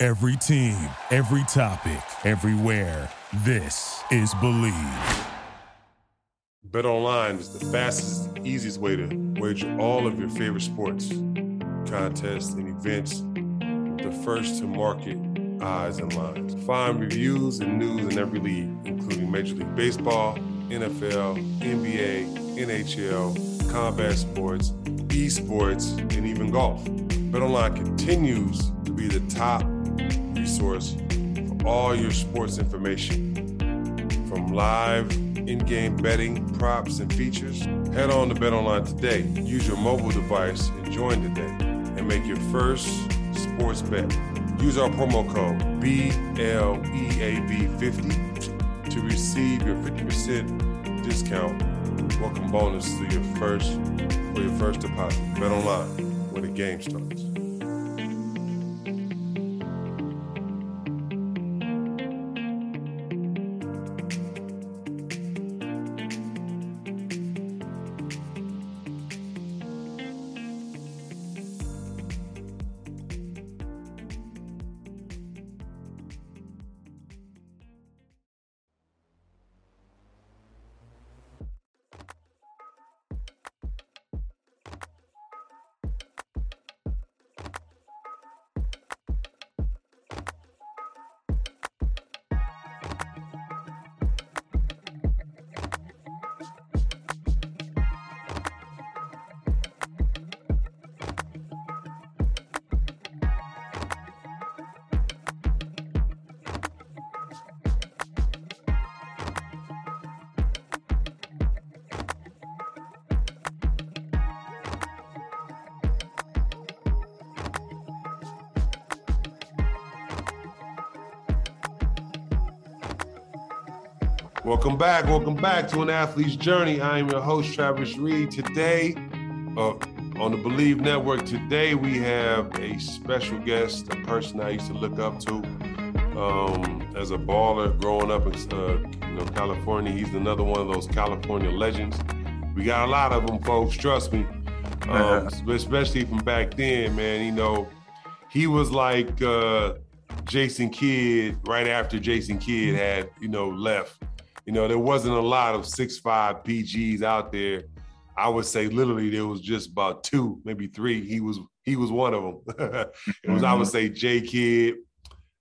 Every team, every topic, everywhere. This is Bleav. Bet online is the fastest, easiest way to wager all of your favorite sports, contests, and events. The first to market odds and lines. Find reviews and news in every league, including Major League Baseball, NFL, NBA, NHL, combat sports, esports, and even golf. BetOnline continues to be the top resource for all your sports information. From live in-game betting, props, and features, head on to BetOnline today. Use your mobile device and join today and make your first sports bet. Use our promo code BLEAV50 to receive your 50% discount welcome bonus to your first for your first deposit. Bet online when the game starts. Welcome back. Welcome back to an athlete's journey. I am your host, Travis Reed. Today, uh, on the Bleav Network, today we have a special guest, a person I used to look up to um, as a baller growing up in uh, you know, California. He's another one of those California legends. We got a lot of them, folks. Trust me. Um, especially from back then, man. You know, he was like uh, Jason Kidd right after Jason Kidd had, you know, left you know, there wasn't a lot of six five PGs out there. I would say literally there was just about two, maybe three. He was he was one of them. it was I would mm-hmm. say J Kidd,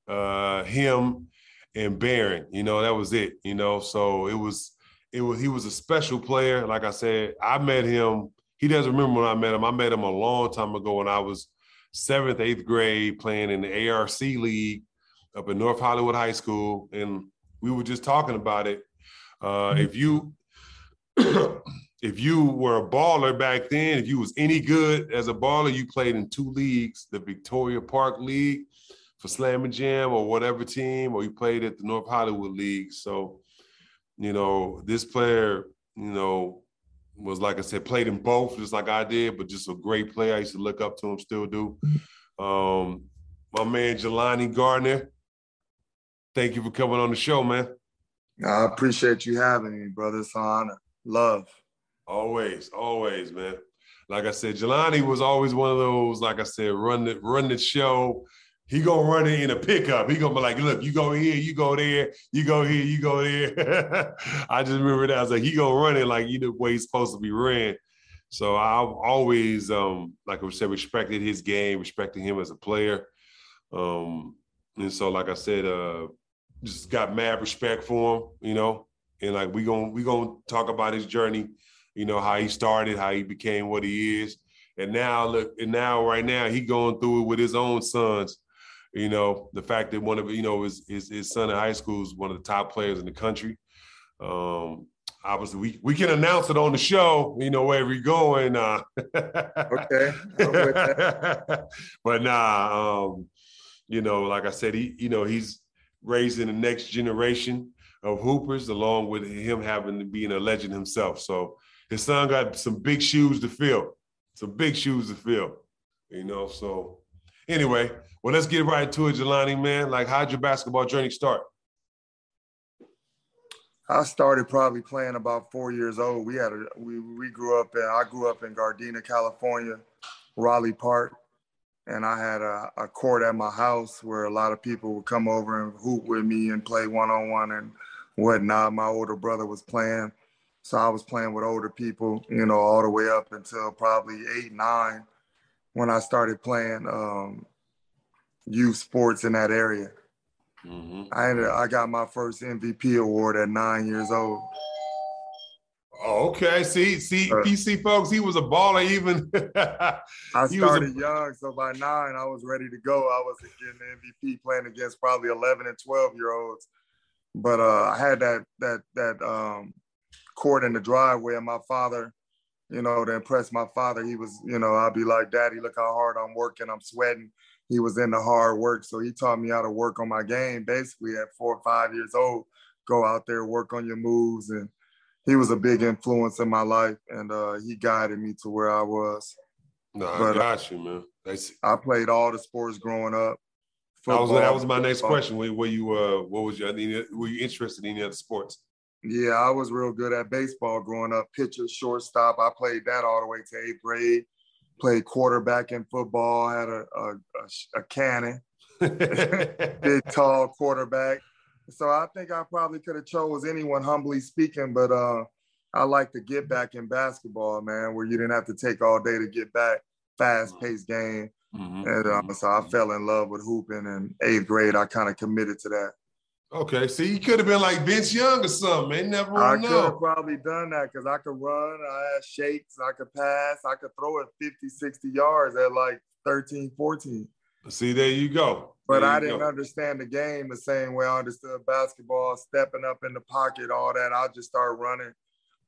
uh, him, and Baron. You know, that was it. You know, so it was it was he was a special player. Like I said, I met him. He doesn't remember when I met him. I met him a long time ago when I was seventh, eighth grade playing in the ARC league up in North Hollywood High School, and we were just talking about it uh, if you if you were a baller back then, if you was any good as a baller, you played in two leagues, the Victoria Park League for Slam and Jam or whatever team, or you played at the North Hollywood League. So, you know, this player, you know, was like I said, played in both, just like I did, but just a great player. I used to look up to him, still do. Um, my man Jelani Gardner, thank you for coming on the show, man. I appreciate you having me, brother. It's an honor. Love. Always, always, man. Like I said, Jelani was always one of those, like I said, run the run the show. He gonna run it in a pickup. He gonna be like, look, you go here, you go there, you go here, you go there. I just remember that. I was like, he gonna run it like you know way he's supposed to be ran. So I've always, um, like I said, respected his game, respecting him as a player. Um, and so, like I said, uh, just got mad respect for him, you know, and like we gonna we gonna talk about his journey, you know, how he started, how he became what he is, and now look, and now right now he going through it with his own sons. You know, the fact that one of you know his his, his son in high school is one of the top players in the country. Um, obviously, we we can announce it on the show. You know, wherever you're going. Uh, okay. but nah. Um, you know, like I said, he, you know, he's raising the next generation of hoopers, along with him having to being a legend himself. So his son got some big shoes to fill, some big shoes to fill, you know. So anyway, well, let's get right to it, Jelani, man. Like, how'd your basketball journey start? I started probably playing about four years old. We had a we we grew up in I grew up in Gardena, California, Rowley Park, and I had a, a court at my house where a lot of people would come over and hoop with me and play one on one and whatnot. My older brother was playing, so I was playing with older people, you know, all the way up until probably eight nine, when I started playing um, youth sports in that area. Mm-hmm. I ended, I got my first MVP award at nine years old. Oh, okay. See, see, uh, PC folks, he was a baller even. I started a, young, so by nine, I was ready to go. I was getting MVP playing against probably 11 and 12 year olds. But uh, I had that that that um, court in the driveway, and my father, you know, to impress my father, he was, you know, I'd be like, Daddy, look how hard I'm working. I'm sweating he was in the hard work. So he taught me how to work on my game basically at four or five years old. Go out there, work on your moves. And he was a big influence in my life and uh, he guided me to where I was. No, but, I uh, got you, man. That's... I played all the sports growing up. Football, that was that was my next question. Were, were you uh what was your were you interested in any other sports? Yeah, I was real good at baseball growing up. Pitcher, shortstop. I played that all the way to eighth grade played quarterback in football, had a, a, a, a cannon, big, tall quarterback. So I think I probably could have chose anyone, humbly speaking, but uh, I like to get back in basketball, man, where you didn't have to take all day to get back, fast-paced game. Mm-hmm. And um, so I fell in love with hooping in eighth grade. I kind of committed to that. Okay, see, you could have been like Vince Young or something, man. Never I could have probably done that because I could run, I had shakes, I could pass, I could throw it 50, 60 yards at like 13, 14. See, there you go. But I didn't go. understand the game the same way I understood basketball, stepping up in the pocket, all that. I just started running.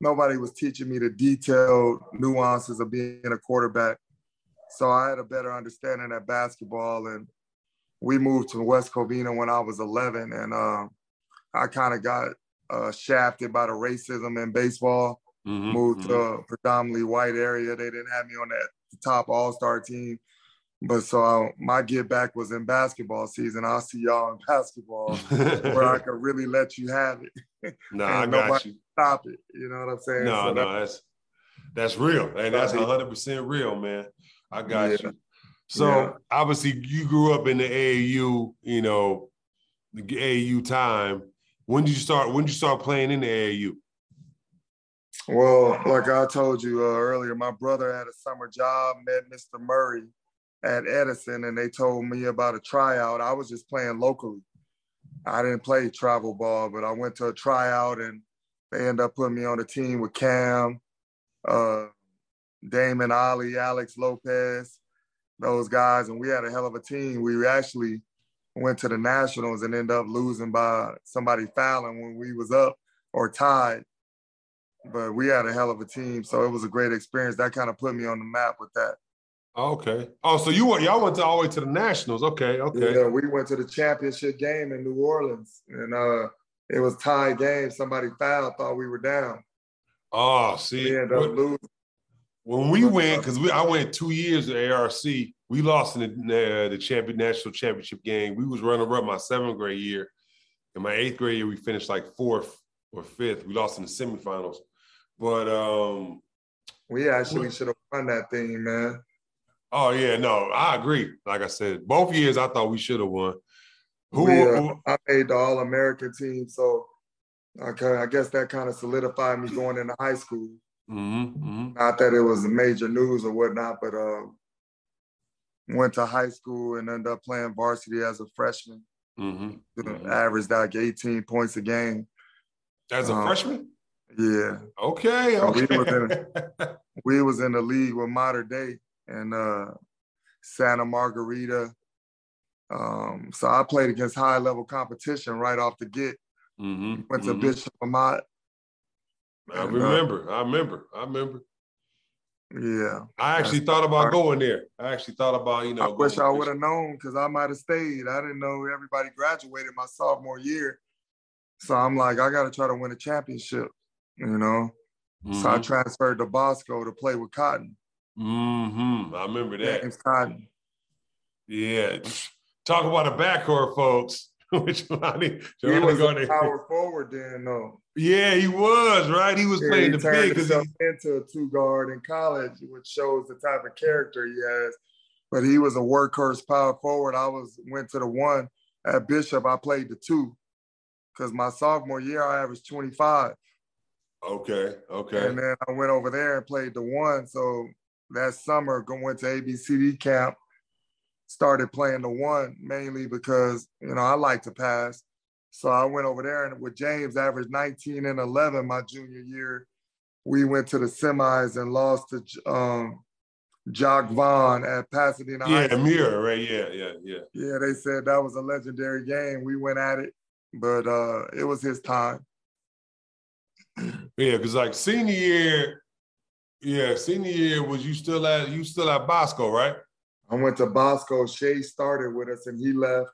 Nobody was teaching me the detailed nuances of being a quarterback. So I had a better understanding of basketball and we moved to West Covina when I was 11, and uh, I kind of got uh, shafted by the racism in baseball. Mm-hmm, moved mm-hmm. to a predominantly white area. They didn't have me on that top All Star team, but so uh, my get back was in basketball season. I'll see y'all in basketball where I could really let you have it. No, I got you. Stop it. You know what I'm saying? No, so no, that's that's real, and that's 100 percent real, man. I got yeah. you. So yeah. obviously you grew up in the AAU, you know, the AAU time. When did you start? When did you start playing in the AAU? Well, like I told you uh, earlier, my brother had a summer job, met Mr. Murray at Edison, and they told me about a tryout. I was just playing locally. I didn't play travel ball, but I went to a tryout, and they ended up putting me on the team with Cam, uh, Damon Ollie, Alex Lopez, those guys, and we had a hell of a team. We actually went to the Nationals and ended up losing by somebody fouling when we was up or tied. But we had a hell of a team, so it was a great experience. That kind of put me on the map with that. Okay. Oh, so you went y'all went all the way to the Nationals. Okay, okay. Yeah, we went to the championship game in New Orleans, and uh, it was tied game. Somebody fouled, thought we were down. Oh, see, we ended up losing. When we went, because I went two years at ARC, we lost in the, uh, the champion national championship game. We was running up my seventh grade year. In my eighth grade year, we finished like fourth or fifth. We lost in the semifinals. But um we actually should have won that thing, man. Oh yeah, no, I agree. Like I said, both years I thought we should have won. Who, we, uh, who, I made the All American team, so okay, I guess that kind of solidified me going into high school. Mm-hmm, mm-hmm. Not that it was major news or whatnot, but uh, went to high school and ended up playing varsity as a freshman. Mm-hmm, mm-hmm. Averaged like 18 points a game. As a um, freshman? Yeah. Okay. okay. we, was in, we was in the league with Mater Dei and uh, Santa Margarita. Um, so I played against high level competition right off the get. Mm-hmm, Went to mm-hmm. Bishop Amat I uh, remember. I remember. I remember. Yeah. I actually thought about going there. I actually thought about, you know. I wish I would have known because I might have stayed. I didn't know everybody graduated my sophomore year. So I'm like, I got to try to win a championship, you know? Mm-hmm. So I mm-hmm. transferred to Bosco to play with Cotton. Mm-hmm. I remember that. James Cotton. Yeah. Talk about a backcourt, folks. Which Jelani, Jelani he was a power forward then, though. Yeah, he was right. He was yeah, playing he the big because he into a two guard in college, which shows the type of character he has. But he was a workhorse power forward. I was went to the one at Bishop. I played the two because my sophomore year I averaged 25. Okay, okay. And then I went over there and played the one. So that summer, went to ABCD camp started playing the one mainly because you know I like to pass. So I went over there and with James averaged 19 and 11 my junior year. We went to the semis and lost to um, Jacque Vaughn at Pasadena. Yeah, Muir, right? Yeah, yeah, yeah. Yeah, they said that was a legendary game. We went at it, but uh, it was his time. Yeah, because like senior year, yeah, senior year was you still at you still at Bosco, right? I went to Bosco. Shay started with us and he left.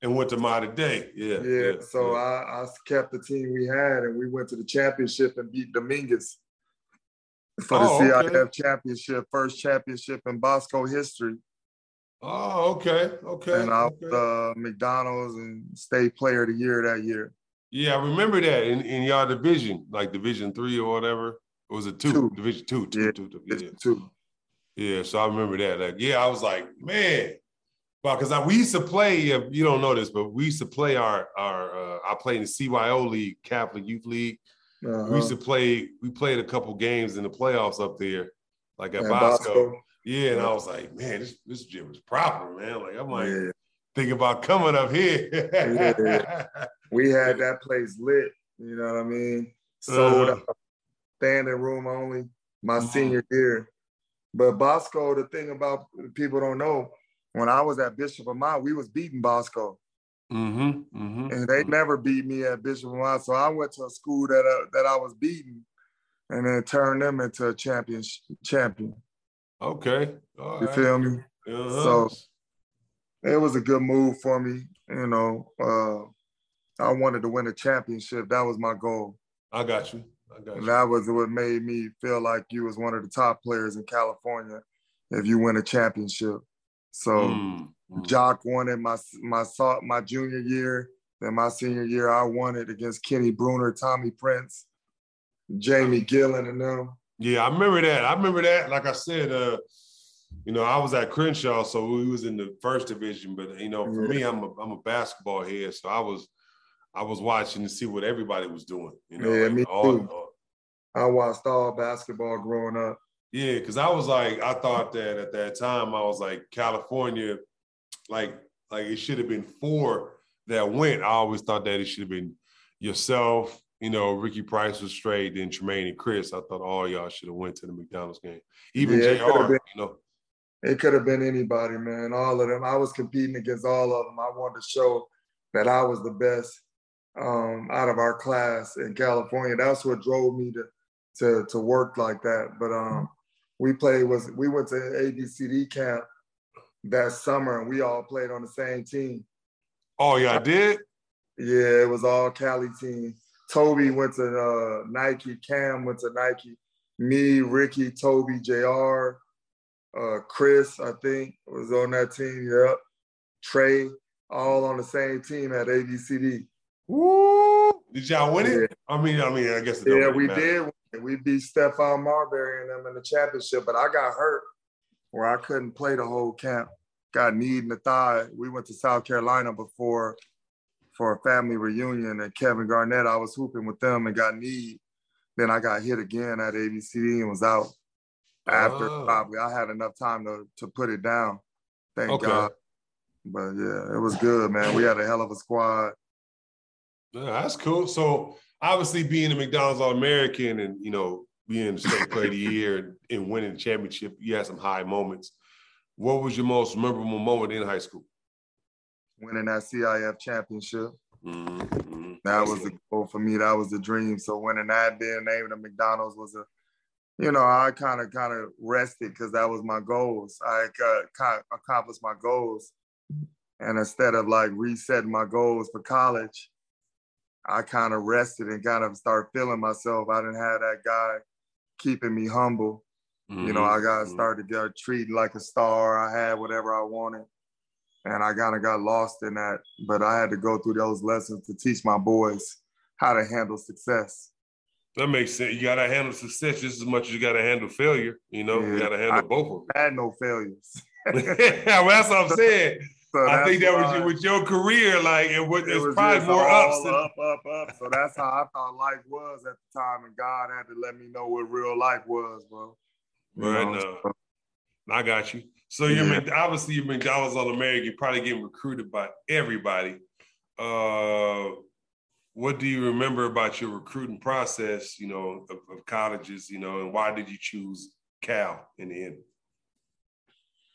And went to Mater Dei. Yeah. Yeah. yeah so yeah. I, I kept the team we had and we went to the championship and beat Dominguez for the oh, CIF okay. championship, first championship in Bosco history. Oh, okay. Okay. And I was okay. uh, McDonald's and state player of the year that year. Yeah, I remember that in, in y'all division, like division three or whatever. Or was it two? two. Division two, two, yeah, two, two, yeah. two. Yeah, so I remember that. Like, yeah, I was like, man, well, because we used to play. You don't know this, but we used to play our our. Uh, I played in the CYO League, Catholic Youth League. Uh-huh. We used to play. We played a couple games in the playoffs up there, like at Bosco. Bosco. Yeah, and I was like, man, this this gym is proper, man. Like I'm like yeah. thinking about coming up here. yeah. We had that place lit. You know what I mean? Sold uh-huh. Standing room only. My mm-hmm. senior year, but Bosco, the thing about people don't know, when I was at Bishop of Amat, we was beating Bosco. Mm-hmm, mm-hmm, and they never beat me at Bishop of Amat. So I went to a school that uh, that I was beating and then turned them into a champion champion. Okay. All you right. feel me? Uh-huh. So it was a good move for me. You know, uh, I wanted to win a championship. That was my goal. I got you. And that was what made me feel like you was one of the top players in California if you win a championship. So mm, mm. Jacque won it my my my junior year. Then my senior year, I won it against Kenny Brunner, Tommy Prince, Jamie Gillen, and them. Yeah, I remember that. I remember that. Like I said, uh, you know, I was at Crenshaw, so we was in the first division. But you know, for yeah. me, I'm a I'm a basketball head, so I was I was watching to see what everybody was doing. You know, yeah, me all, too. I watched all basketball growing up. Yeah, because I was like, I thought that at that time I was like California, like like it should have been four that went. I always thought that it should have been yourself, you know, Ricky Price was straight, then Tremaine and Chris. I thought all y'all should have went to the McDonald's game. Even yeah, JR, been, you know. It could have been anybody, man. All of them. I was competing against all of them. I wanted to show that I was the best um, out of our class in California. That's what drove me to to to work like that. But um, we played was we went to ABCD camp that summer and we all played on the same team. Oh yeah, I did. Yeah, it was all Cali team. Toby went to uh, Nike. Cam went to Nike. Me, Ricky, Toby, Jr. Uh, Chris, I think, was on that team. Yep. Trey, all on the same team at ABCD. Woo! Did y'all win it? Yeah. I mean, I mean, I guess. yeah, we did we beat Stephon Marbury and them in the championship, but I got hurt where I couldn't play the whole camp. Got knee in the thigh. We went to South Carolina before for a family reunion, and Kevin Garnett, I was hooping with them and got knee. Then I got hit again at ABCD and was out after oh. probably I had enough time to to put it down. Thank okay. God. But yeah, it was good, man. We had a hell of a squad. Yeah, that's cool. So obviously being a McDonald's All American and you know being the state player of the year and, and winning the championship, you had some high moments. What was your most memorable moment in high school? Winning that CIF championship. Mm-hmm. mm-hmm. That was the goal for me. That was the dream. So winning that, being named a McDonald's was a you know, I kind of kind of rested because that was my goals. I uh, accomplished my goals, and instead of like resetting my goals for college, I kind of rested and kind of started feeling myself. I didn't have that guy keeping me humble. Mm-hmm. You know, I got mm-hmm. started to get treated like a star. I had whatever I wanted, and I kind of got lost in that. But I had to go through those lessons to teach my boys how to handle success. That makes sense. You gotta handle success just as much as you gotta handle failure. You know, yeah, you gotta handle I both of them. I had no failures. well, that's what I'm saying. So I think that was with your career, like it was, it was probably more ups. Than... Up, up, up. So that's how I thought life was at the time, and God had to let me know what real life was, bro. You right now, I got you. So yeah. you're obviously you're McDonald's All American. You're probably getting recruited by everybody. Uh, what do you remember about your recruiting process, you know, of, of, colleges, you know, and why did you choose Cal in the end?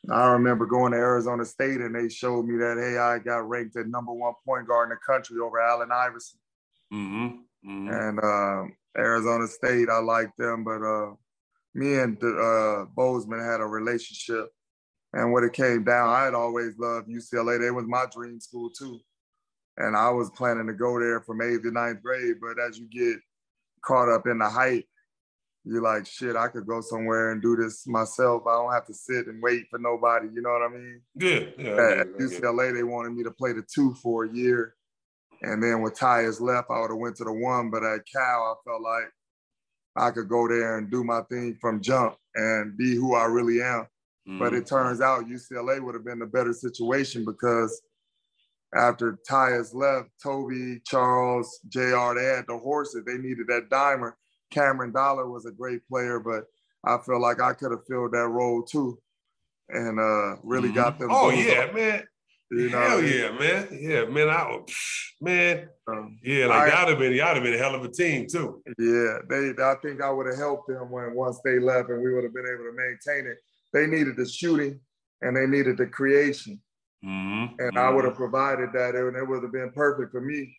I remember going to Arizona State and they showed me that, hey, I got ranked at number one point guard in the country over Allen Iverson. Mm-hmm. Mm-hmm. And uh, Arizona State, I liked them, but uh, me and uh, Bozeman had a relationship. And when it came down, I had always loved UCLA. They was my dream school too and I was planning to go there from eighth to ninth grade. But as you get caught up in the hype, you're like, shit, I could go somewhere and do this myself. I don't have to sit and wait for nobody. You know what I mean? Yeah. yeah At UCLA, they wanted me to play the two for a year. And then when Tyus left, I would have went to the one. But at Cal, I felt like I could go there and do my thing from jump and be who I really am. Mm-hmm. But it mm-hmm. turns out UCLA would have been a better situation because after Tyus left, Toby, Charles, JR, they had the horses. They needed that dimer. Cameron Dollar was a great player, but I feel like I could have filled that role too. And uh really mm-hmm. got them. Oh yeah, up. man. You know, Hell yeah, man. Yeah, man. I man. Um, yeah, like that'd have been y'all have been a hell of a team too. Yeah, they I think I would have helped them when once they left and we would have been able to maintain it. They needed the shooting and they needed the creation. Mm-hmm. And I would have mm-hmm. provided that, and it would have been perfect for me.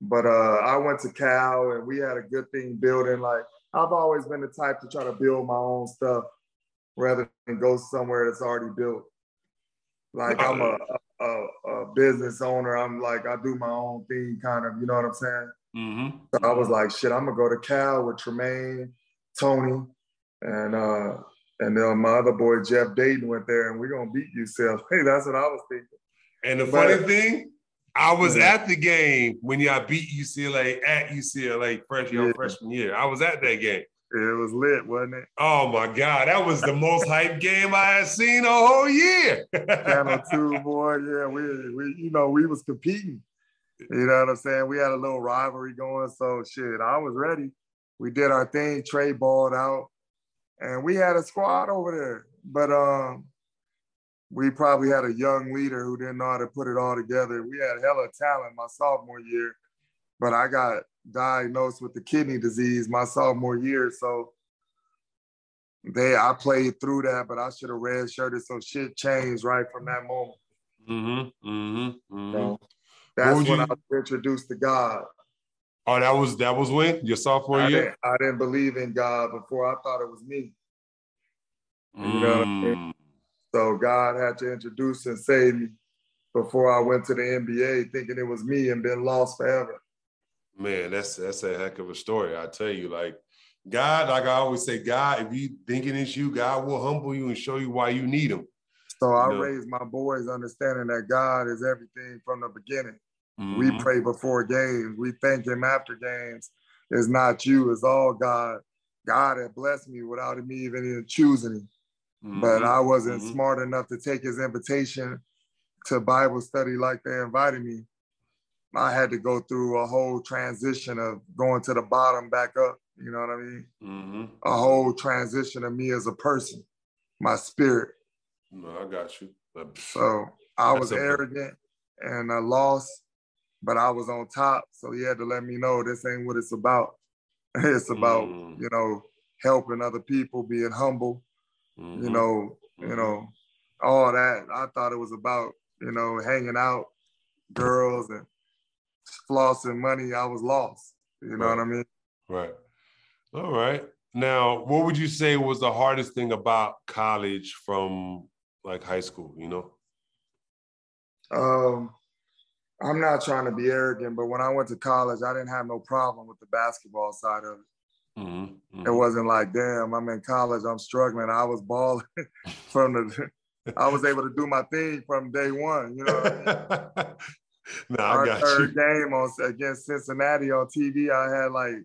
But uh, I went to Cal, and we had a good thing building. Like I've always been the type to try to build my own stuff rather than go somewhere that's already built. Like I'm a, a, a business owner. I'm like I do my own thing, kind of. You know what I'm saying? Mm-hmm. So I was like, shit, I'm gonna go to Cal with Tremaine, Tony, and uh, and then my other boy Jeff Dayton went there, and we're gonna beat UCLA. Hey, that's what I was thinking. And the but, funny thing, I was yeah. at the game when y'all beat UCLA at UCLA freshman yeah. freshman year. I was at that game. It was lit, wasn't it? Oh my God, that was the most hype game I had seen a whole year. Channel two, boy, yeah, we, we, you know, we was competing. You know what I'm saying? We had a little rivalry going, so shit, I was ready. We did our thing. Trey balled out and we had a squad over there, but um, we probably had a young leader who didn't know how to put it all together. We had hella talent my sophomore year, but I got diagnosed with the kidney disease my sophomore year, so they I played through that, but I should have redshirted. So shit changed right from that moment. Mm-hmm. Mm-hmm. mm-hmm. So that's when you... I was introduced to God. Oh, that was that was when your sophomore I year. Didn't, I didn't believe in God before. I thought it was me. Mm. You know I mean? Mm. So God had to introduce and save me before I went to the NBA, thinking it was me and been lost forever. Man, that's that's a heck of a story. I tell you, like God, like I always say, God, if you thinking it's you, God will humble you and show you why you need him. So I know? raised my boys understanding that God is everything from the beginning. Mm-hmm. We pray before games. We thank Him after games. It's not you. It's all God. God had blessed me without me even choosing Him. Mm-hmm. But I wasn't mm-hmm. smart enough to take His invitation to Bible study like they invited me. I had to go through a whole transition of going to the bottom back up. You know what I mean? Mm-hmm. A whole transition of me as a person, my spirit. No, I got you. So I was arrogant and I lost but I was on top. So he had to let me know this ain't what it's about. it's about, mm. you know, helping other people, being humble, mm-hmm. you know, you know, all that. I thought it was about, you know, hanging out, girls and flossing money. I was lost. You know right. what I mean? Right. All right. now, what would you say was the hardest thing about college from like high school? You know. Um, I'm not trying to be arrogant, but when I went to college, I didn't have no problem with the basketball side of it. Mm-hmm, mm-hmm. It wasn't like, damn, I'm in college, I'm struggling. I was balling from the. I was able to do my thing from day one. You know. I mean? no, Our got third you. game on against Cincinnati on TV, I had like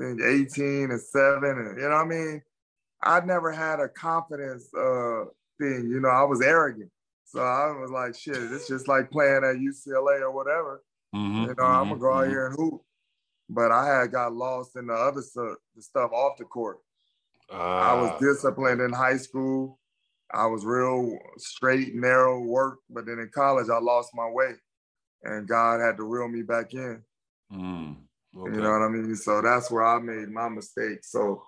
I think 18 and seven, and you know what I mean. I never had a confidence uh, thing. You know, I was arrogant. So I was like, shit, it's just like playing at UCLA or whatever. Mm-hmm, you know, mm-hmm, I'm gonna go out mm-hmm. here and hoop. But I had got lost in the other stuff, the stuff off the court. Uh, I was ah. disciplined in high school. I was real straight, narrow work, but then in college I lost my way, and God had to reel me back in. Mm, okay. You know what I mean? So that's where I made my mistake. So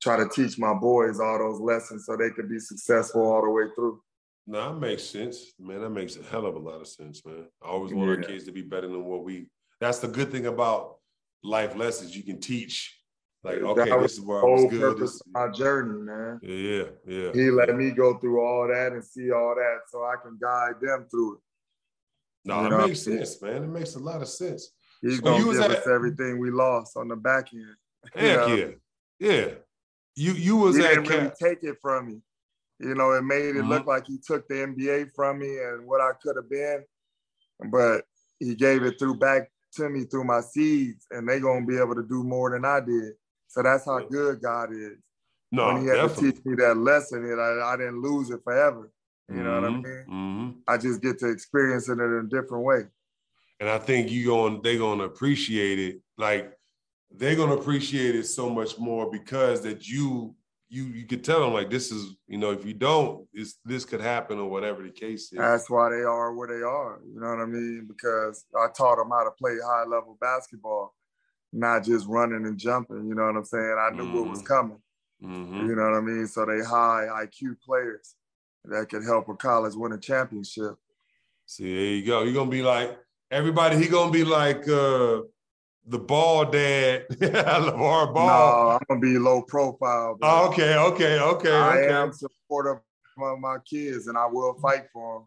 try to teach my boys all those lessons so they could be successful all the way through. No, that makes sense, man. That makes a hell of a lot of sense, man. I always want yeah. our kids to be better than what we. That's the good thing about life lessons you can teach. Like, okay, this is where I was good. This is my journey, man. Yeah, yeah. He let me go through all that and see all that, so I can guide them through it. No, it makes sense, man. It makes a lot of sense. He's so gonna give at, us everything we lost on the back end. Heck yeah, yeah. You you was he at didn't really take it from me. You know, it made it mm-hmm. look like he took the NBA from me and what I could have been, but he gave it through back to me through my seeds, and they're gonna be able to do more than I did. So that's how good God is. No, when he had definitely. to teach me that lesson, and I, I didn't lose it forever. You mm-hmm. know what I mm-hmm. mean? Mm-hmm. I just get to experience it in a different way. And I think you going they're gonna appreciate it. Like they're gonna appreciate it so much more because that you you you could tell them like this is you know if you don't this this could happen or whatever the case is. That's why they are where they are. You know what I mean? Because I taught them how to play high level basketball, not just running and jumping. You know what I'm saying? I knew mm-hmm. what was mm-hmm. coming. Mm-hmm. You know what I mean? So they high IQ players that could help a college win a championship. See, there you go. You're gonna be like everybody. He gonna be like. uh the ball dad, LaVar Ball. No, I'm gonna be low profile. Oh, okay, okay, okay. I okay. am supportive of my kids, and I will fight for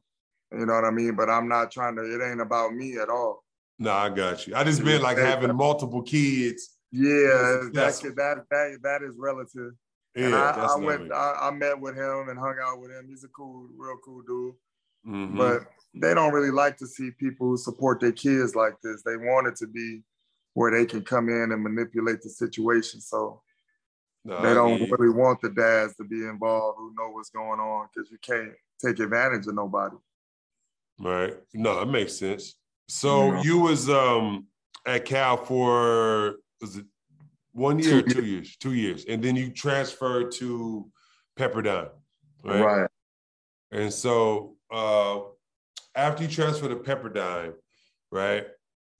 them. You know what I mean? But I'm not trying to. It ain't about me at all. No, I got you. I just meant like having multiple kids. Yeah, that that that that is relative. Yeah, and I, I went. I, I, met with him and hung out with him. He's a cool, real cool dude. Mm-hmm. But they don't really like to see people who support their kids like this. They want it to be where they can come in and manipulate the situation. So no, they don't I mean, really want the dads to be involved who know what's going on because you can't take advantage of nobody. Right. No, that makes sense. So you was um at Cal for was it one year two, two years? Two years. And then you transferred to Pepperdine. Right. right. And so uh after you transferred to Pepperdine, right?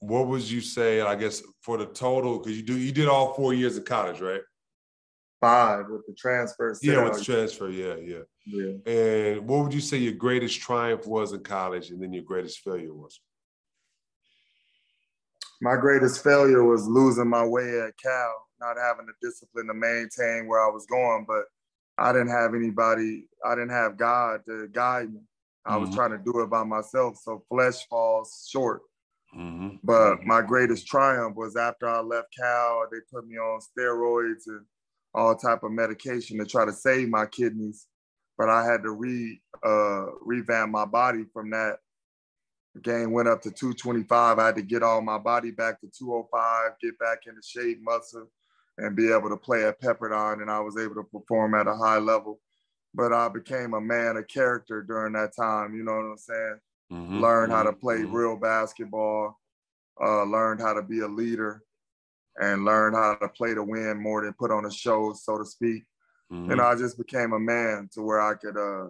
What would you say? I guess for the total, because you do you did all four years of college, right? Five with the transfer. Yeah, with the transfer. Yeah, yeah. Yeah. And what would you say your greatest triumph was in college, and then your greatest failure was? My greatest failure was losing my way at Cal, not having the discipline to maintain where I was going. But I didn't have anybody. I didn't have God to guide me. I was mm-hmm. trying to do it by myself. So flesh falls short. Mm-hmm. But my greatest triumph was after I left Cal, they put me on steroids and all type of medication to try to save my kidneys. But I had to re uh, revamp my body from that. The game went up to 225. I had to get all my body back to 205, get back into shape, muscle, and be able to play at Pepperdine. And I was able to perform at a high level. But I became a man of character during that time. You know what I'm saying? Mm-hmm. learned how to mm-hmm. play mm-hmm. real basketball, uh, learned how to be a leader, and learned how to play to win more than put on a show, so to speak. Mm-hmm. And I just became a man to where I could uh,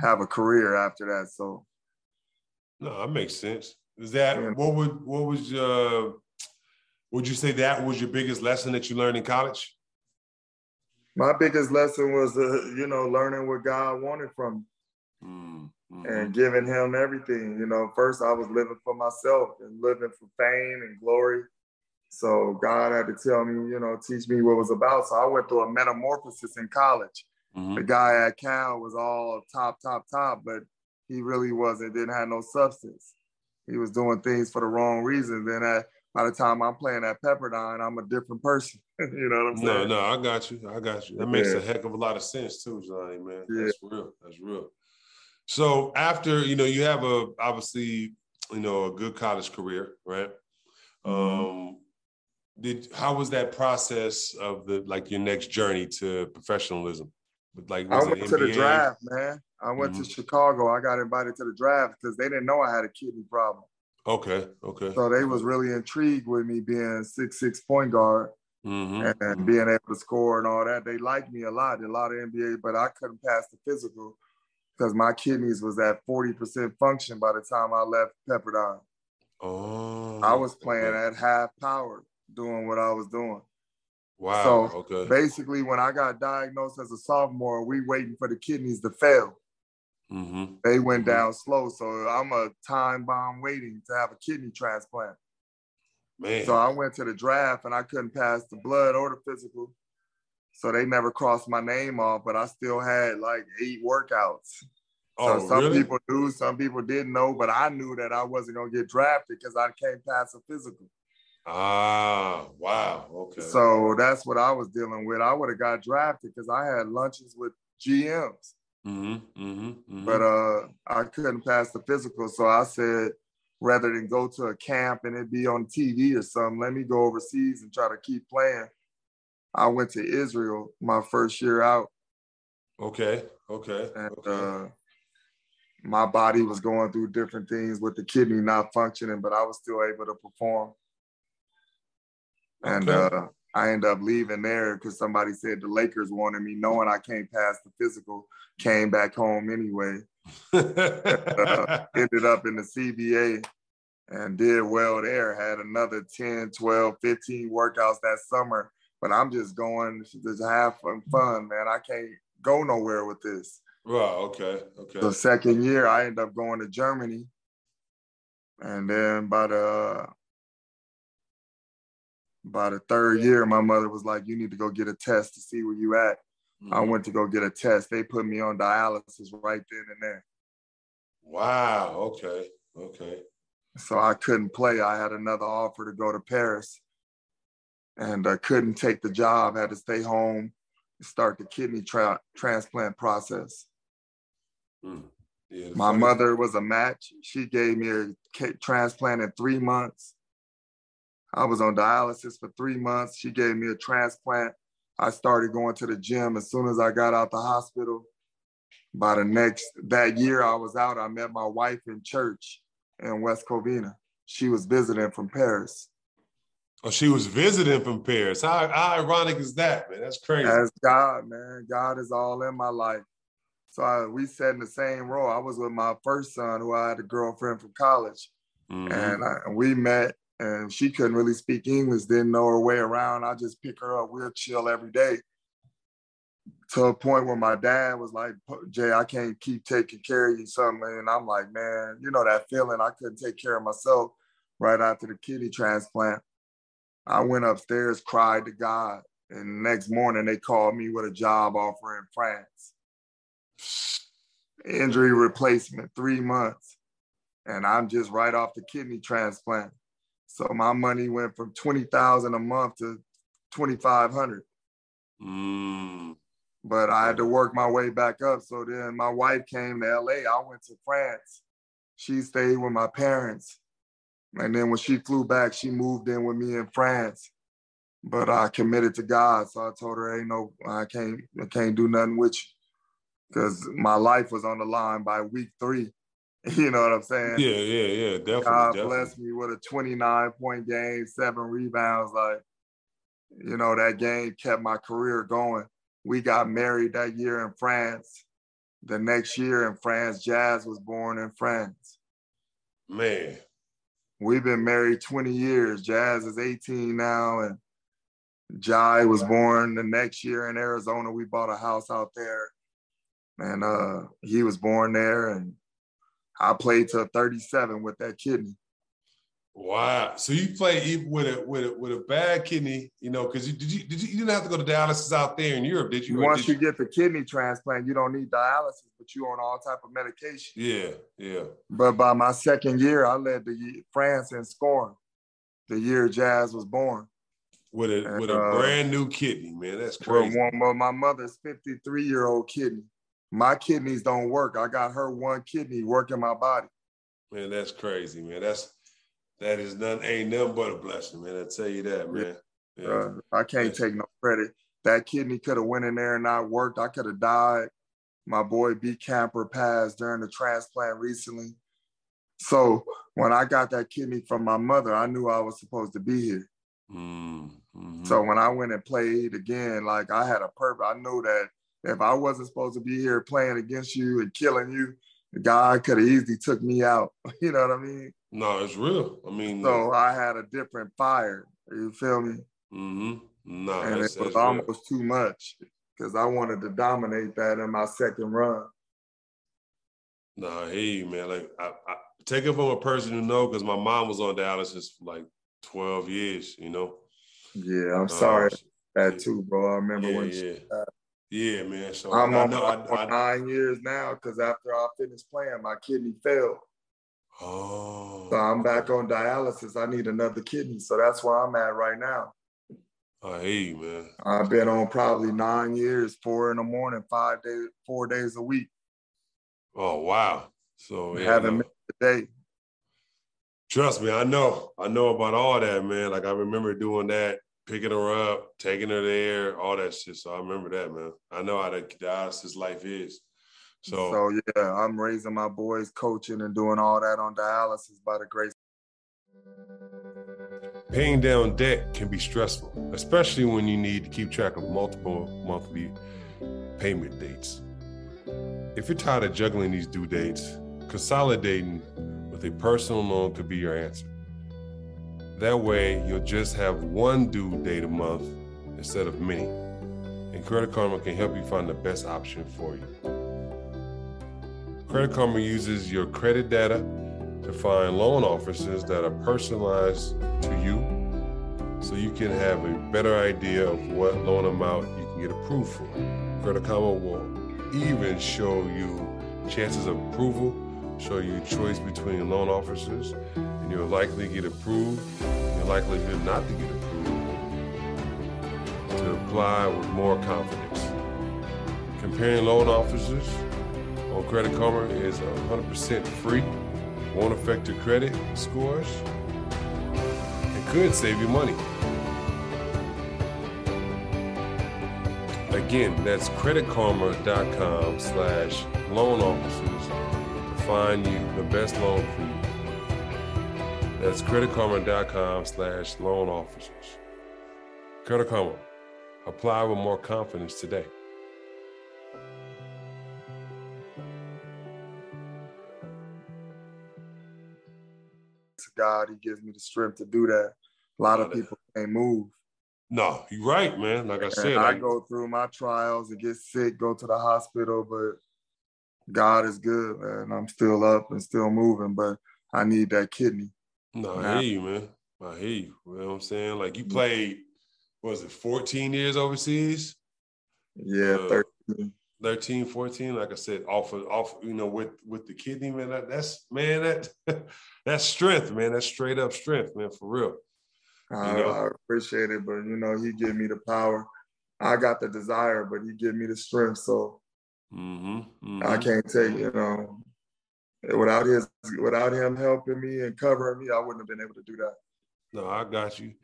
have a career after that. So, no, that makes sense. Is that yeah. what would what was uh would you say that was your biggest lesson that you learned in college? My biggest lesson was uh, you know learning what God wanted from me. Mm mm-hmm. and giving him everything. You know, first I was living for myself and living for fame and glory. So God had to tell me, you know, teach me what it was about. So I went through a metamorphosis in college. Mm-hmm. The guy at Cal was all top, top, top, but he really wasn't, didn't have no substance. He was doing things for the wrong reasons. Then at, by the time I'm playing at Pepperdine, I'm a different person. you know what I'm saying? No, no, I got you. I got you. That makes yeah. a heck of a lot of sense too, Johnny, man. Yeah. That's real. That's real. So after, you know, you have a obviously, you know, a good college career, right? Mm-hmm. Um, did how was that process of the like your next journey to professionalism? Like I went to the draft, man. I went mm-hmm. to Chicago. I got invited to the draft because they didn't know I had a kidney problem. Okay, okay. So they was really intrigued with me being six six point guard mm-hmm. and being able to score and all that. They liked me a lot, a lot of NBA, but I couldn't pass the physical because my kidneys was at 40% function by the time I left Pepperdine. Oh, I was playing okay. at half power doing what I was doing. Wow. So okay. basically, when I got diagnosed as a sophomore, we waiting for the kidneys to fail. Mm-hmm. They went mm-hmm. down slow, so I'm a time bomb waiting to have a kidney transplant. Man. So I went to the draft and I couldn't pass the blood or the physical. So they never crossed my name off, but I still had like eight workouts. Oh, so some really? people knew, some people didn't know, but I knew that I wasn't gonna get drafted because I can't pass a physical. Ah, wow. Okay. So that's what I was dealing with. I would have got drafted because I had lunches with GMs. Mm-hmm, mm-hmm, mm-hmm. But uh, I couldn't pass the physical. So I said, rather than go to a camp and it be on TV or something, let me go overseas and try to keep playing. I went to Israel my first year out. Okay. Okay. And okay. Uh, my body was going through different things with the kidney not functioning, but I was still able to perform. And okay. uh, I ended up leaving there because somebody said the Lakers wanted me, knowing I can't pass the physical. Came back home anyway. uh, ended up in the CBA and did well there. Had another 10, 12, 15 workouts that summer. But I'm just going to have fun, man. I can't go nowhere with this. Right. Okay. Okay. The second year, I end up going to Germany, and then by the by the third year, my mother was like, "You need to go get a test to see where you at." Mm-hmm. I went to go get a test. They put me on dialysis right then and there. Wow. Okay. Okay. So I couldn't play. I had another offer to go to Paris, and I couldn't take the job. I had to stay home, start the kidney tra- transplant process. Mm. Yeah, My funny. mother was a match. She gave me a transplant in three months. I was on dialysis for three months. She gave me a transplant. I started going to the gym as soon as I got out the hospital. By the next that year I was out, I met my wife in church in West Covina. She was visiting from Paris. Oh, she was visiting from Paris. How, how ironic is that, man? That's crazy. That's God, man. God is all in my life. So I, we sat in the same row. I was with my first son, who I had a girlfriend from college, mm-hmm. and, I, we met. And she couldn't really speak English, didn't know her way around. I just pick her up. We'll chill every day. To a point where my dad was like, "Jay, I can't keep taking care of you, something." And I'm like, "Man, you know that feeling? I couldn't take care of myself right after the kidney transplant." I went upstairs, cried to God, and next morning they called me with a job offer in France injury replacement, three months. And I'm just right off the kidney transplant. So my money went from 20,000 a month to 2,500. Mm. But I had to work my way back up. So then my wife came to LA. I went to France. She stayed with my parents. And then when she flew back, she moved in with me in France. But I committed to God. So I told her, ain't no, I can't, I can't do nothing with you because my life was on the line by week three. You know what I'm saying? Yeah, yeah, yeah, definitely. God definitely. blessed me with a 29 point game, seven rebounds. Like, you know, that game kept my career going. We got married that year in France. The next year in France, Jazz was born in France. Man. We've been married 20 years. Jazz is 18 now, and Jai was born the next year in Arizona. We bought a house out there and uh, he was born there, and I played till 37 with that kidney. Wow. So you play even with a with a with a bad kidney, you know, because you did you did you, you didn't have to go to dialysis out there in Europe, did you? Once did you, you get the kidney transplant, you don't need dialysis, but you on all type of medication. Yeah, yeah. But by my second year, I led the France in scoring. The year Jazz was born. With a and, with a uh, brand new kidney, man. That's crazy. Well, well, my mother's 53 year old kidney. My kidneys don't work. I got her one kidney working my body. Man, that's crazy, man. That's that is none ain't nothing but a blessing, man. I tell you that, man. Yeah. Uh, I can't take no credit. That kidney could have went in there and not worked. I could have died. My boy B Camper passed during the transplant recently. So when I got that kidney from my mother, I knew I was supposed to be here. Mm-hmm. So when I went and played again, like I had a purpose. I knew that if I wasn't supposed to be here playing against you and killing you, God could have easily took me out. You know what I mean? No, it's real. I mean, so I had a different fire. You feel me? Mm-hmm. No, and it was almost too much because I wanted to dominate that in my second run. No, I hear you, man. Like, I, I take it from a person who know because my mom was on dialysis for like twelve years. You know. Yeah, I'm uh, sorry that too, bro. I remember yeah, when yeah. Uh, yeah, man. So I'm on, know, I, nine years now because after I finished playing, my kidney failed. Oh. So I'm back on dialysis. I need another kidney. So that's where I'm at right now. I hear you, man. I've been on probably nine years, four in the morning, five days, four days a week. Oh wow! So yeah, haven't missed a day. Trust me, I know. I know about all that, man. Like I remember doing that picking her up, taking her there, all that shit. So I remember that, man. I know how the dialysis life is. So, so yeah, I'm raising my boys, coaching and doing all that on dialysis by the grace. Paying down debt can be stressful, especially when you need to keep track of multiple monthly payment dates. If you're tired of juggling these due dates, consolidating with a personal loan could be your answer. That way, you'll just have one due date a month instead of many. And Credit Karma can help you find the best option for you. Credit Karma uses your credit data to find loan officers that are personalized to you so you can have a better idea of what loan amount you can get approved for. Credit Karma will even show you chances of approval, show you choice between loan officers, and you'll likely get approved, your likelihood not to get approved, to apply with more confidence. Comparing loan officers on Credit Karma is 100% free, won't affect your credit scores, and could save you money. Again, that's creditkarma.com slash loan officers to find you the best loan for you. That's creditkarma.com slash loan officers. Credit Karma. Apply with more confidence today. God, He gives me the strength to do that. A lot of people can't move. No, you're right, man. Like I said, I, I go through my trials and get sick, go to the hospital, but God is good, man. I'm still up and still moving, but I need that kidney. No, I hear you, man. I hear you. You know what I'm saying? Like you played, was it 14 years overseas? Yeah, uh, 13. 13, 14, like I said, off of off, you know, with with the kidney, man. That, that's man, that that's strength, man. That's straight up strength, man, for real. I, know? I appreciate it, but you know, he gave me the power. I got the desire, but he gave me the strength. So mm-hmm, mm-hmm. I can't take, you know, without his without him helping me and covering me, I wouldn't have been able to do that. No, I got you.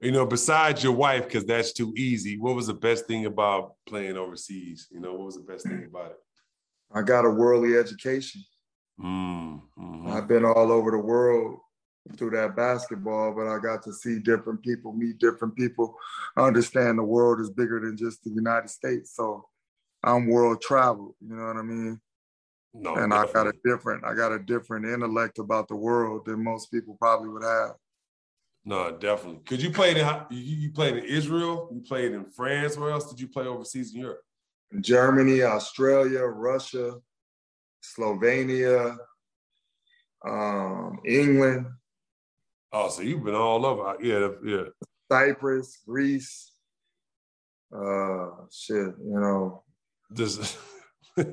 You know, besides your wife, because that's too easy. What was the best thing about playing overseas? You know, what was the best thing about it? I got a worldly education. Mm-hmm. I've been all over the world through that basketball, but I got to see different people, meet different people, understand the world is bigger than just the United States. So I'm world traveled, you know what I mean? No, and definitely. I got a different, I got a different intellect about the world than most people probably would have. No, definitely. Because you played in you played in Israel, you played in France. Where else did you play overseas in Europe? Germany, Australia, Russia, Slovenia, um, England, Oh, so you've been all over. Yeah, yeah. Cyprus, Greece, uh, shit, you know. Just all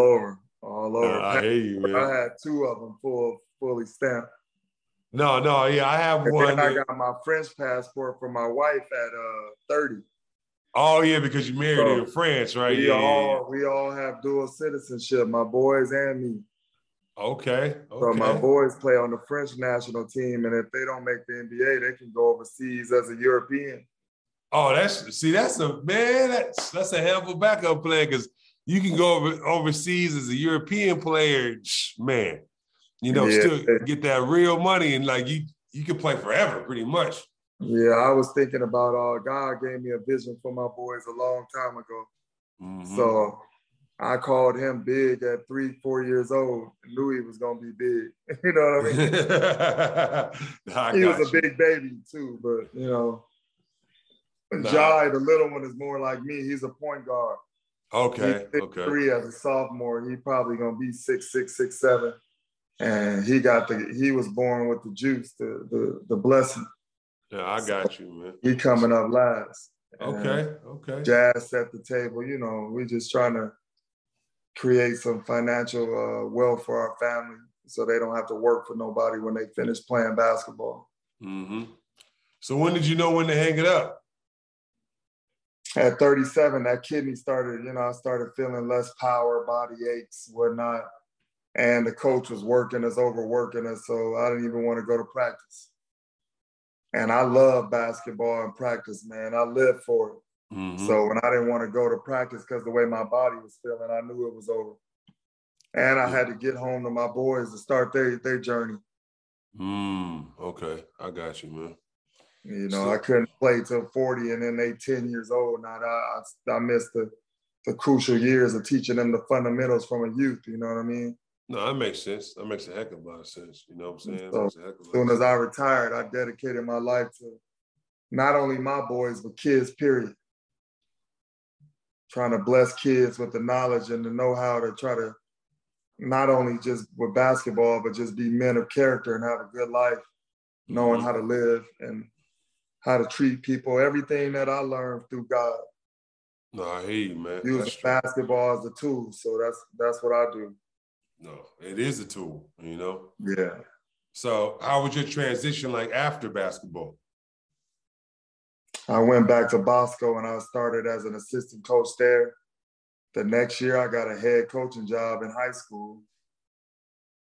over, all over. I hear you, man. I had two of them full, fully stamped. No, no, yeah, I have And one. then I got my French passport for my wife at uh 30. oh, yeah, because you married So, in France, right? we Yeah, all we all have dual citizenship, my boys and me. yeah. Okay. So my boys play on the French national team, and if they don't make the NBA, they can go overseas as a European. Oh, that's see, that's a man. That's that's a hell of a backup plan because you can go over, overseas as a European player, man. You know, Yeah. still get that real money and like you you can play forever, pretty much. Yeah, I was thinking about uh God gave me a vision for my boys a long time ago. Mhm. So I called him big at three, four years old. Knew he was gonna be big. you know what I mean? I he was got a big baby too, but you know. Nah. Jai, the little one, is more like me. He's a point guard. Okay, He's okay. three as a sophomore. He probably gonna be six, six, six, seven. And he got the he was born with the juice, the the, the blessing. Yeah, I got you, man. He coming up last. Okay, okay. Jazz at the table. You know, we just trying to create some financial uh, wealth for our family, so they don't have to work for nobody when they finish playing basketball. Mm-hmm. So when did you know when to hang it up? At 37, that kidney started. You know, I started feeling less power, body aches, whatnot, and the coach was working us, overworking us, so I didn't even want to go to practice. And I love basketball and practice, man. I live for it. Mhm. So when I didn't want to go to practice because the way my body was feeling, I knew it was over. And I had to get home to my boys to start their their journey. Mm, okay, I got you, man. You know, So- I couldn't play till 40 and then they 10 years old. Now I, I, I missed the, the crucial years of teaching them the fundamentals from a youth. You know what I mean? No, that makes sense. That makes a heck of a lot of sense. You know what I'm saying? So, makes a heck of a As lot soon as I retired, I dedicated my life to not only my boys, but kids, period. Trying to bless kids with the knowledge and the know-how to try to not only just with basketball, but just be men of character and have a good life, knowing Mhm. how to live and how to treat people, everything that I learned through God. No, I hear you, man. Use basketball as a tool. So that's that's what I do. No, it is a tool, you know. Yeah. So, how was your transition like after basketball? I went back to Bosco and I started as an assistant coach there. The next year, I got a head coaching job in high school.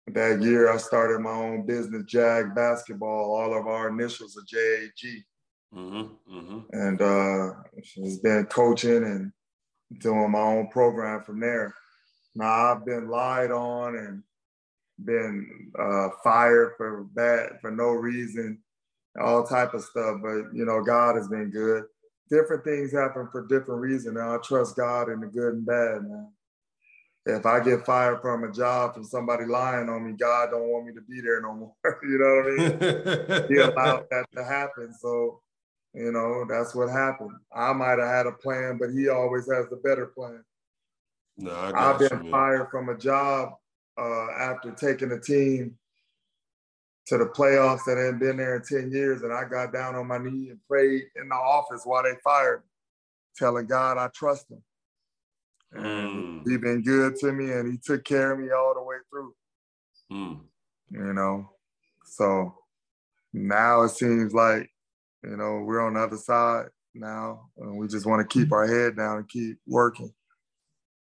That year, I started my own business, Jag Basketball. All of our initials are JAG. Mm-hmm. Mm-hmm. And uh, it's been coaching and doing my own program from there. Now, I've been lied on and been uh, fired for bad, for no reason, all type of stuff. But, you know, God has been good different things happen for different reasons. And I trust God in the good and bad, man. If I get fired from a job from somebody lying on me, God don't want me to be there no more. you know what I mean? He allowed that to happen. So, you know, that's what happened. I might have had a plan, but he always has the better plan. No, I I've been man. fired from a job uh, after taking a team to the playoffs that hadn't been there in 10 years. And I got down on my knee and prayed in the office while they fired me, telling God I trust him. And Mm. he been good to me and he took care of me all the way through, Mm. you know. So now it seems like, you know, we're on the other side now and we just want to keep our head down and keep working.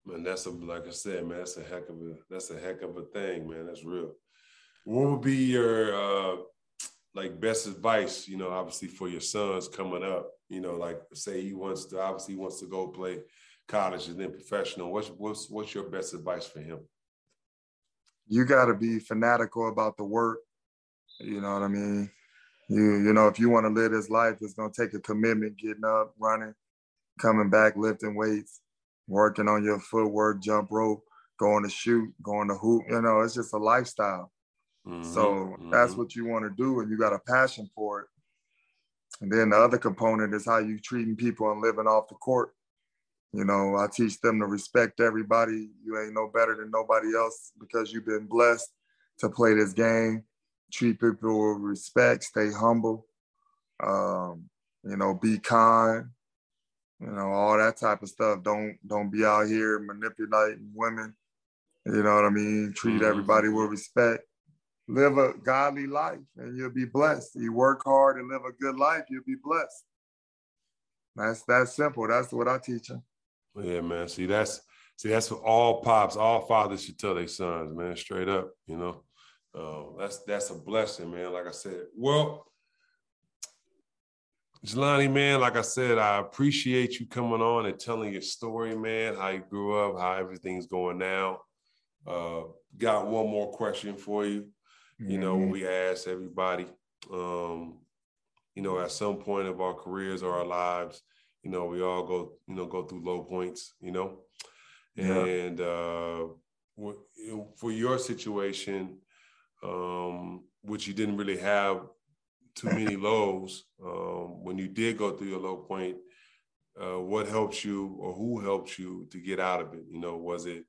Man, that's a like I said, man. That's a heck of a that's a heck of a thing, man. That's real. What would be your uh like best advice? You know, obviously for your sons coming up. You know, like say he wants to obviously he wants to go play college and then professional. What's what's what's your best advice for him? you got to be fanatical about the work. You know what I mean? You you know if you want to live this life, it's gonna take a commitment, getting up, running, coming back, lifting weights, working on your footwork, jump rope, going to shoot, going to hoop. You know, it's just a lifestyle. Mhm, So that's mhm. what you want to do, and you got a passion for it. And then the other component is how you treating people and living off the court. You know, I teach them to respect everybody. You ain't no better than nobody else because you've been blessed to play this game, treat people with respect, stay humble, um, you know, be kind, you know, all that type of stuff. Don't don't be out here manipulating women. You know what I mean? Treat mm-hmm. everybody with respect. Live a godly life and you'll be blessed. You work hard and live a good life, you'll be blessed. That's that simple. That's what I teach them. Yeah, man. See, that's see, that's what all pops, all fathers should tell their sons, man, straight up. You know, uh, that's that's a blessing, man. Like I said, well, Jelani, man, like I said, I appreciate you coming on and telling your story, man. How you grew up, how everything's going now. Uh, got one more question for you. Mm-hmm. You know, mm-hmm. we ask everybody, um, you know, at some point of our careers or our lives, you know, we all go, you know, go through low points, you know, yeah. and uh, for your situation, um, which you didn't really have too many lows, um, when you did go through your low point, uh, what helped you or who helped you to get out of it? You know, was it,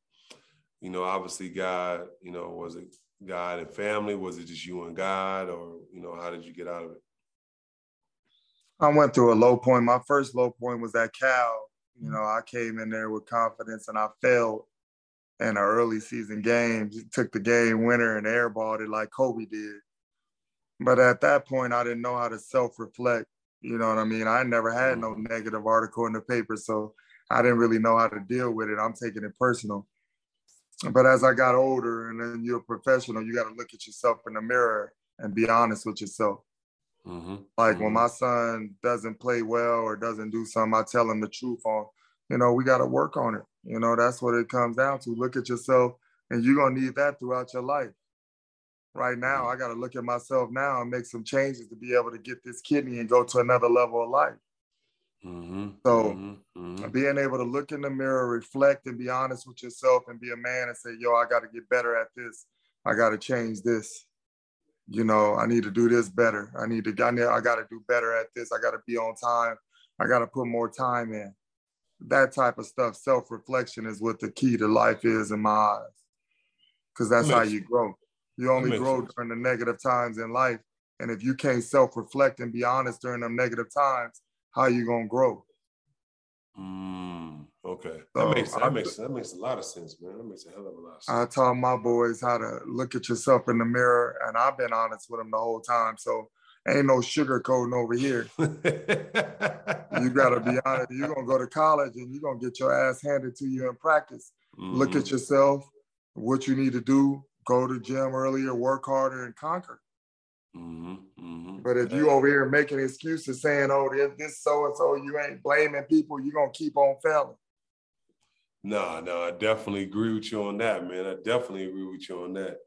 you know, obviously God, you know, was it God and family? Was it just you and God, or you know, how did you get out of it? I went through a low point. My first low point was at Cal. You know, I came in there with confidence and I failed in an early season game. Took the game winner and airballed it like Kobe did. But at that point, I didn't know how to self-reflect. You know what I mean? I never had no mm. negative article in the paper, so I didn't really know how to deal with it. I'm taking it personal. But as I got older and then you're a professional, you got to look at yourself in the mirror and be honest with yourself. Mm-hmm. Like mm-hmm. when my son doesn't play well or doesn't do something, I tell him the truth on, you know, we got to work on it. You know, that's what it comes down to. Look at yourself, and you're going to need that throughout your life. Right now. I got to look at myself now and make some changes to be able to get this kidney and go to another level of life. Mm-hmm. So mm-hmm. mm-hmm. being able to look in the mirror, reflect, and be honest with yourself, and be a man and say, "Yo, I got to get better at this. I got to change this. You know, I need to do this better. I need to. I, need, I got to do better at this. I got to be on time. I got to put more time in. That type of stuff. Self reflection is what the key to life is in my eyes, because that's how you grow. You only grow sense. during the negative times in life, and if you can't self reflect and be honest during them negative times how you gonna grow. Mm, okay, so that makes that makes that makes a lot of sense, man. That makes a hell of a lot. Of sense. I taught my boys how to look at yourself in the mirror, and I've been honest with them the whole time. So ain't no sugarcoating over here. you gotta be honest. You're gonna go to college and you're gonna get your ass handed to you in practice. Mm-hmm. Look at mm-hmm. yourself, what you need to do, go to gym earlier, work harder, and conquer. Mm-hmm, mm-hmm. But if you over here making excuses saying, oh, this so and so, you ain't blaming people, you're going to keep on failing. No, no, I definitely agree with you on that, man. I definitely agree with you on that.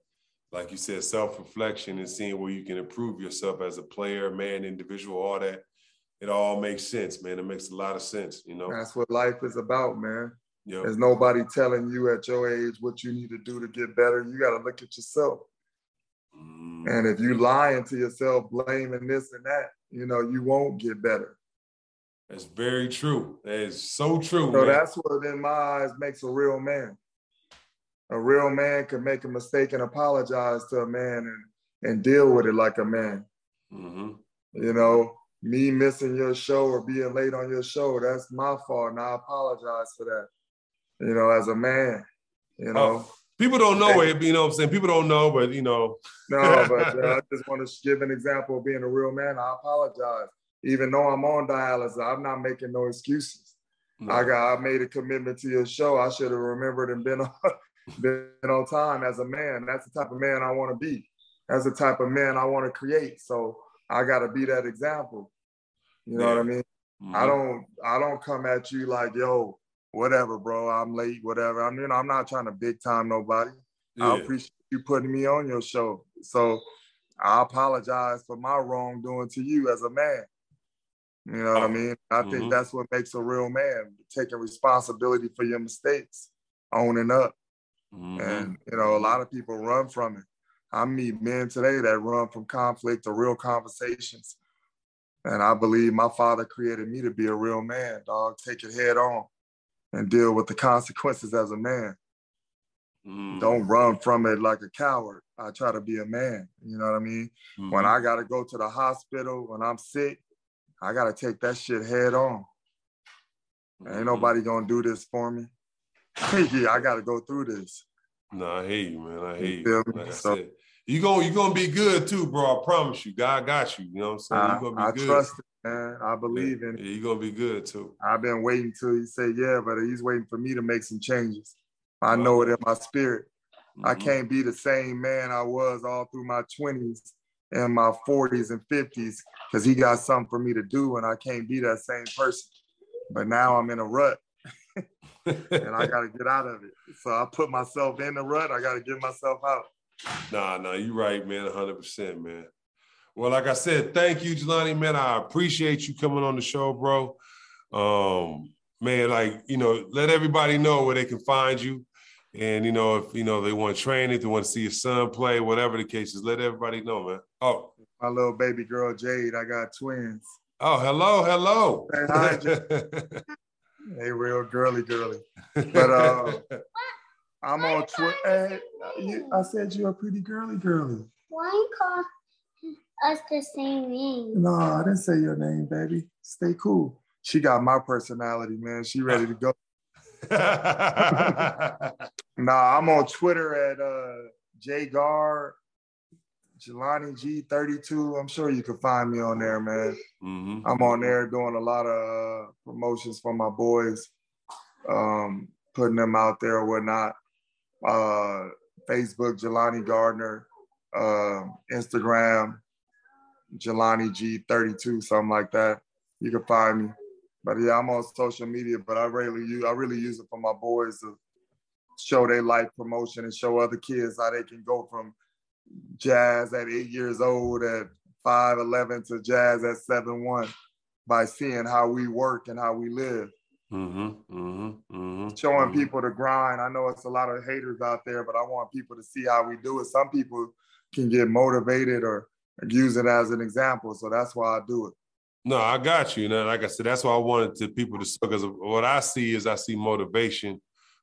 Like you said, self reflection and seeing where you can improve yourself as a player, man, individual, all that. It all makes sense, man. It makes a lot of sense, you know. That's what life is about, man. Yep. There's nobody telling you at your age what you need to do to get better. You got to look at yourself. Mm. And if you lying to yourself, blaming this and that, you know, you won't get better. That's very true. That is so true. So man. that's what, in my eyes, makes a real man. A real man can make a mistake and apologize to a man and, and deal with it like a man. Mm-hmm. You know, me missing your show or being late on your show, that's my fault. And I apologize for that. You know, as a man, you know. Oh people don't know it, you know what I'm saying? People don't know, but you know. no, but uh, I just want to give an example of being a real man. I apologize. Even though I'm on dialysis, I'm not making no excuses. No. I got I made a commitment to your show. I should have remembered and been on, been on time as a man. That's the type of man I want to be. That's the type of man I want to create. So I got to be that example. You know yeah. what I mean? Mm-hmm. I don't I don't come at you like, yo, whatever, bro. I'm late, whatever. I'm you know, I'm not trying to big time nobody. Yeah. I appreciate you putting me on your show. So I apologize for my wrongdoing to you as a man. You know what I oh, mean? I mm-hmm. think that's what makes a real man, taking responsibility for your mistakes, owning up. Mm-hmm. And you know, a lot of people run from it. I meet men today that run from conflict to real conversations. And I believe my father created me to be a real man, dog. Take it head on and deal with the consequences as a man. Mm. Don't run from it like a coward. I try to be a man. You know what I mean? Mm-hmm. When I gotta go to the hospital when I'm sick, I gotta take that shit head on. Mm-hmm. Ain't nobody gonna do this for me. yeah, I gotta go through this. No, I hate you, man. I hate you. you. Like so, you gonna you gonna be good too, bro. I promise you. God got you. You know what I'm saying? I, you gonna be I good. trust it, man. I believe in. Yeah, you're gonna be good too. I've been waiting till he said yeah, but he's waiting for me to make some changes. I know it in my spirit. Mm-hmm. I can't be the same man I was all through my 20s and my 40s and 50s because he got something for me to do and I can't be that same person. But now I'm in a rut and I got to get out of it. So I put myself in the rut. I got to get myself out. Nah, nah, you right, man, 100%, man. Well, like I said, thank you, Jelani, man. I appreciate you coming on the show, bro. Um, man, like, you know, let everybody know where they can find you. And you know, if you know they want to train it, they want to see your son play, whatever the case is, let everybody know, man. Oh, my little baby girl Jade, I got twins. Oh, hello, hello. Hey, hi, hey real girly, girly. But uh, I'm on Twitter. Hey, you, I said you're a pretty girly, girly. Why call us the same name? No, I didn't say your name, baby. Stay cool. She got my personality, man. She ready to go. nah, I'm on Twitter at uh, Gar Jelani G32. I'm sure you can find me on there, man. Mm-hmm. I'm on there doing a lot of uh, promotions for my boys, um, putting them out there or whatnot. Uh, Facebook, Jelani Gardner, uh, Instagram, Jelani G32, something like that. You can find me. But yeah, I'm on social media, but I really use I really use it for my boys to show their life promotion and show other kids how they can go from jazz at eight years old at five eleven to jazz at seven one by seeing how we work and how we live. Mm-hmm, mm-hmm, mm-hmm, Showing mm-hmm. people the grind. I know it's a lot of haters out there, but I want people to see how we do it. Some people can get motivated or use it as an example. So that's why I do it. No, I got you. Now, like I said, that's why I wanted to people to because what I see is I see motivation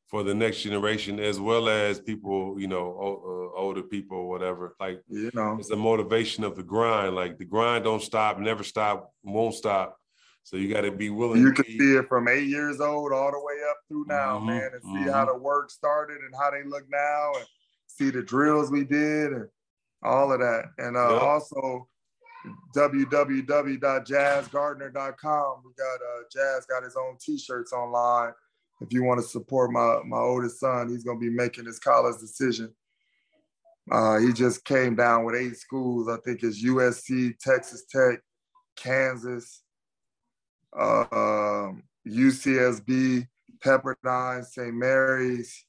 for the next generation as well as people, you know, uh, older people or whatever. Like, you know, it's the motivation of the grind. Like the grind don't stop, never stop, won't stop. So you got to be willing. You can be... see it from eight years old all the way up through now, mm-hmm, man, and see mm-hmm. how the work started and how they look now, and see the drills we did and all of that. And uh, yep. also www.jazzgardner.com. We got uh, Jazz got his own T-shirts online. If you want to support my my oldest son, he's gonna be making his college decision. Uh, he just came down with eight schools. I think it's USC, Texas Tech, Kansas, uh, UCSB, Pepperdine, St. Mary's,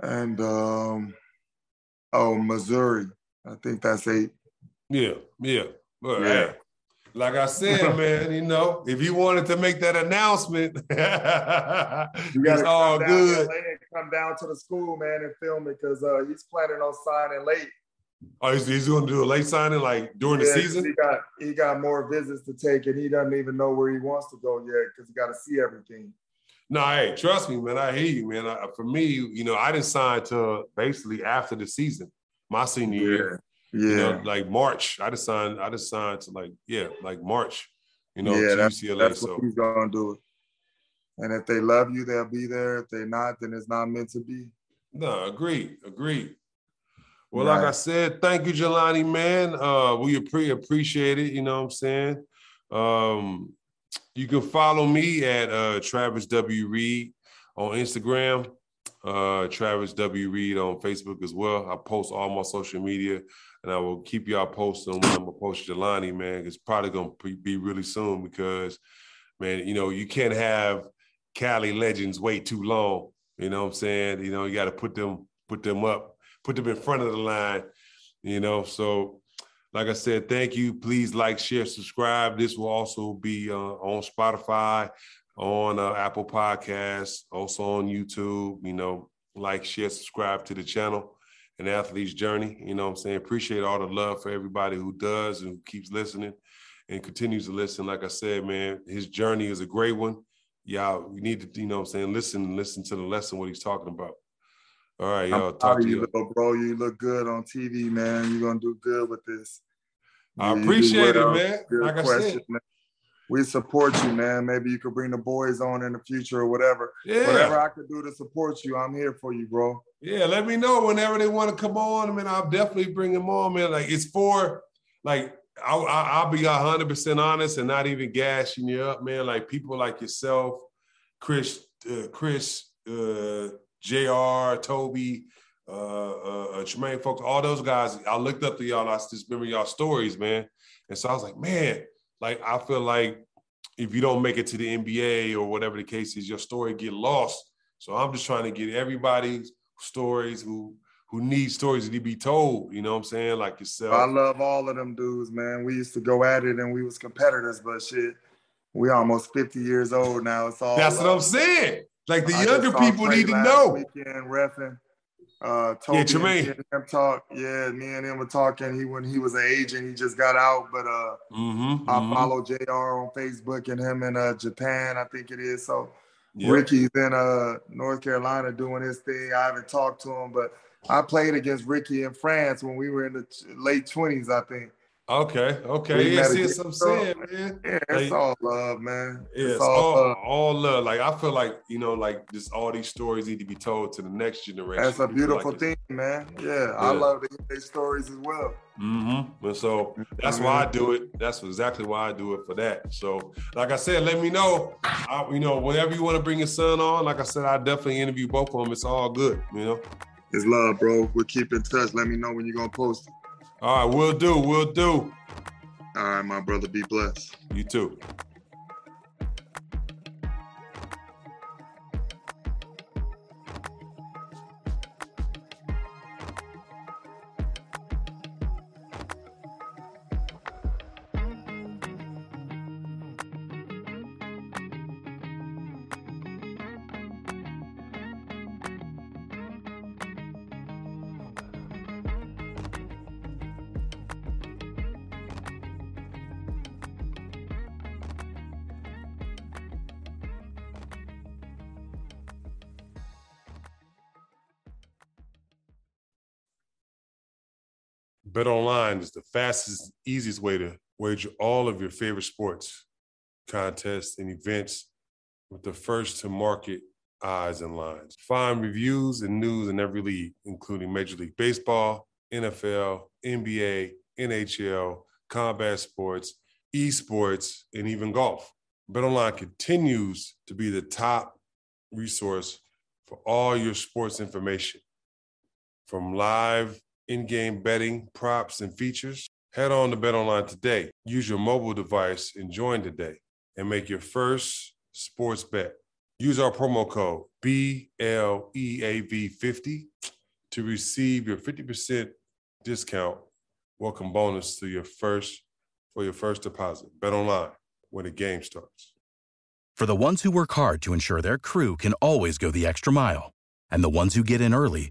and um, oh Missouri. I think that's eight. Yeah, yeah. But yeah. Hey, like I said, man, you know, if you wanted to make that announcement, it's all good. come down to the school, man, and film it because uh, he's planning on signing late. Oh, he's, he's going to do a late signing like during yeah, the season. He got he got more visits to take, and he doesn't even know where he wants to go yet because he got to see everything. No, hey, trust me, man. I hear you, man. I, for me, you know, I didn't sign to basically after the season, my senior yeah. year. Yeah. You know, like March. I just signed, I just signed to like, yeah, like March, you know, yeah, that's, UCLA. That's so. what he's gonna do it. And if they love you, they'll be there. If they're not, then it's not meant to be. No, agree, agree. Well, right. like I said, thank you, Jelani, man. Uh, we pre- appreciate it. You know what I'm saying? Um, you can follow me at uh, Travis W. Reed on Instagram uh, Travis W. Reed on Facebook as well. I post all my social media and I will keep y'all posted when I'm gonna post Jelani, man. It's probably gonna be really soon because, man, you know, you can't have Cali legends wait too long. You know what I'm saying? You know, you got to put them, put them up, put them in front of the line. You know, so like I said, thank you. Please like, share, subscribe. This will also be uh, on Spotify, on uh, Apple Podcasts, also on YouTube. You know, like, share, subscribe to the channel and Athlete's Journey. You know what I'm saying? Appreciate all the love for everybody who does and who keeps listening and continues to listen. Like I said, man, his journey is a great one. Y'all, you need to, you know what I'm saying, listen listen to the lesson, what he's talking about. All right, yo. Talk to you, bro. You look good on TV, man. You're gonna do good with this. I You appreciate it, man. Good Like I question, said, man. We support you, man. Maybe you could bring the boys on in the future or whatever. yeah. Whatever I could do to support you, I'm here for you, bro. Yeah, let me know whenever they want to come on. I mean, I'll definitely bring them on, man. Like it's for, like I'll, I'll be hundred percent honest and not even gashing you up, man. Like people like yourself, Chris, uh, Chris, uh, Jr., Toby, uh, uh, uh, Tremaine, folks, all those guys. I looked up to y'all. I just remember y'all stories, man. And so I was like, man, like I feel like if you don't make it to the NBA or whatever the case is, your story get lost. So I'm just trying to get everybody's stories who who need stories to be told. You know what I'm saying? Like yourself. I love all of them dudes, man. We used to go at it and we was competitors, but shit, we almost 50 years old now. It's all That's what. I'm saying. Like the I younger people need to know. Weekend refing. Uh, Toby Yeah, me and him talk. Yeah, me and him were talking. He when he was an agent, he just got out. But uh, Mm-hmm. I follow Jr. on Facebook and him in uh, Japan, I think it is. So Yeah. Ricky's in uh, North Carolina doing his thing. I haven't talked to him, but I played against Ricky in France when we were in the late twenties, I think. Okay. Okay. We Yeah. See, it's what I'm saying, man. Yeah, it's Like- all love, man. Yeah, it's all, all, love. all love. Like I feel like you know, like just all these stories need to be told to the next generation. That's a beautiful like thing, man. Yeah, I love to hear their stories as well. Mm-hmm. And so that's why I do it. That's exactly why I do it for that. So, like I said, let me know. I, you know, whenever you want to bring your son on, like I said, I definitely interview both of them. It's all good. You know. It's love, bro. We'll keep in touch. Let me know when you're gonna post it. All right, we'll do. We'll do. All right, my brother. Be blessed. You too. Bet online is the fastest, easiest way to wager all of your favorite sports, contests, and events with the first to market odds and lines. Find reviews and news in every league, including Major League Baseball, NFL, NBA, NHL, combat sports, esports, and even golf. BetOnline continues to be the top resource for all your sports information. From live in-game betting, props, and features, head on to BetOnline today. Use your mobile device and join today and make your first sports bet. Use our promo code E BLEAV50 to receive your 50% discount welcome bonus to your first for your first deposit. Bet online when the game starts. For the ones who work hard to ensure their crew can always go the extra mile, and the ones who get in early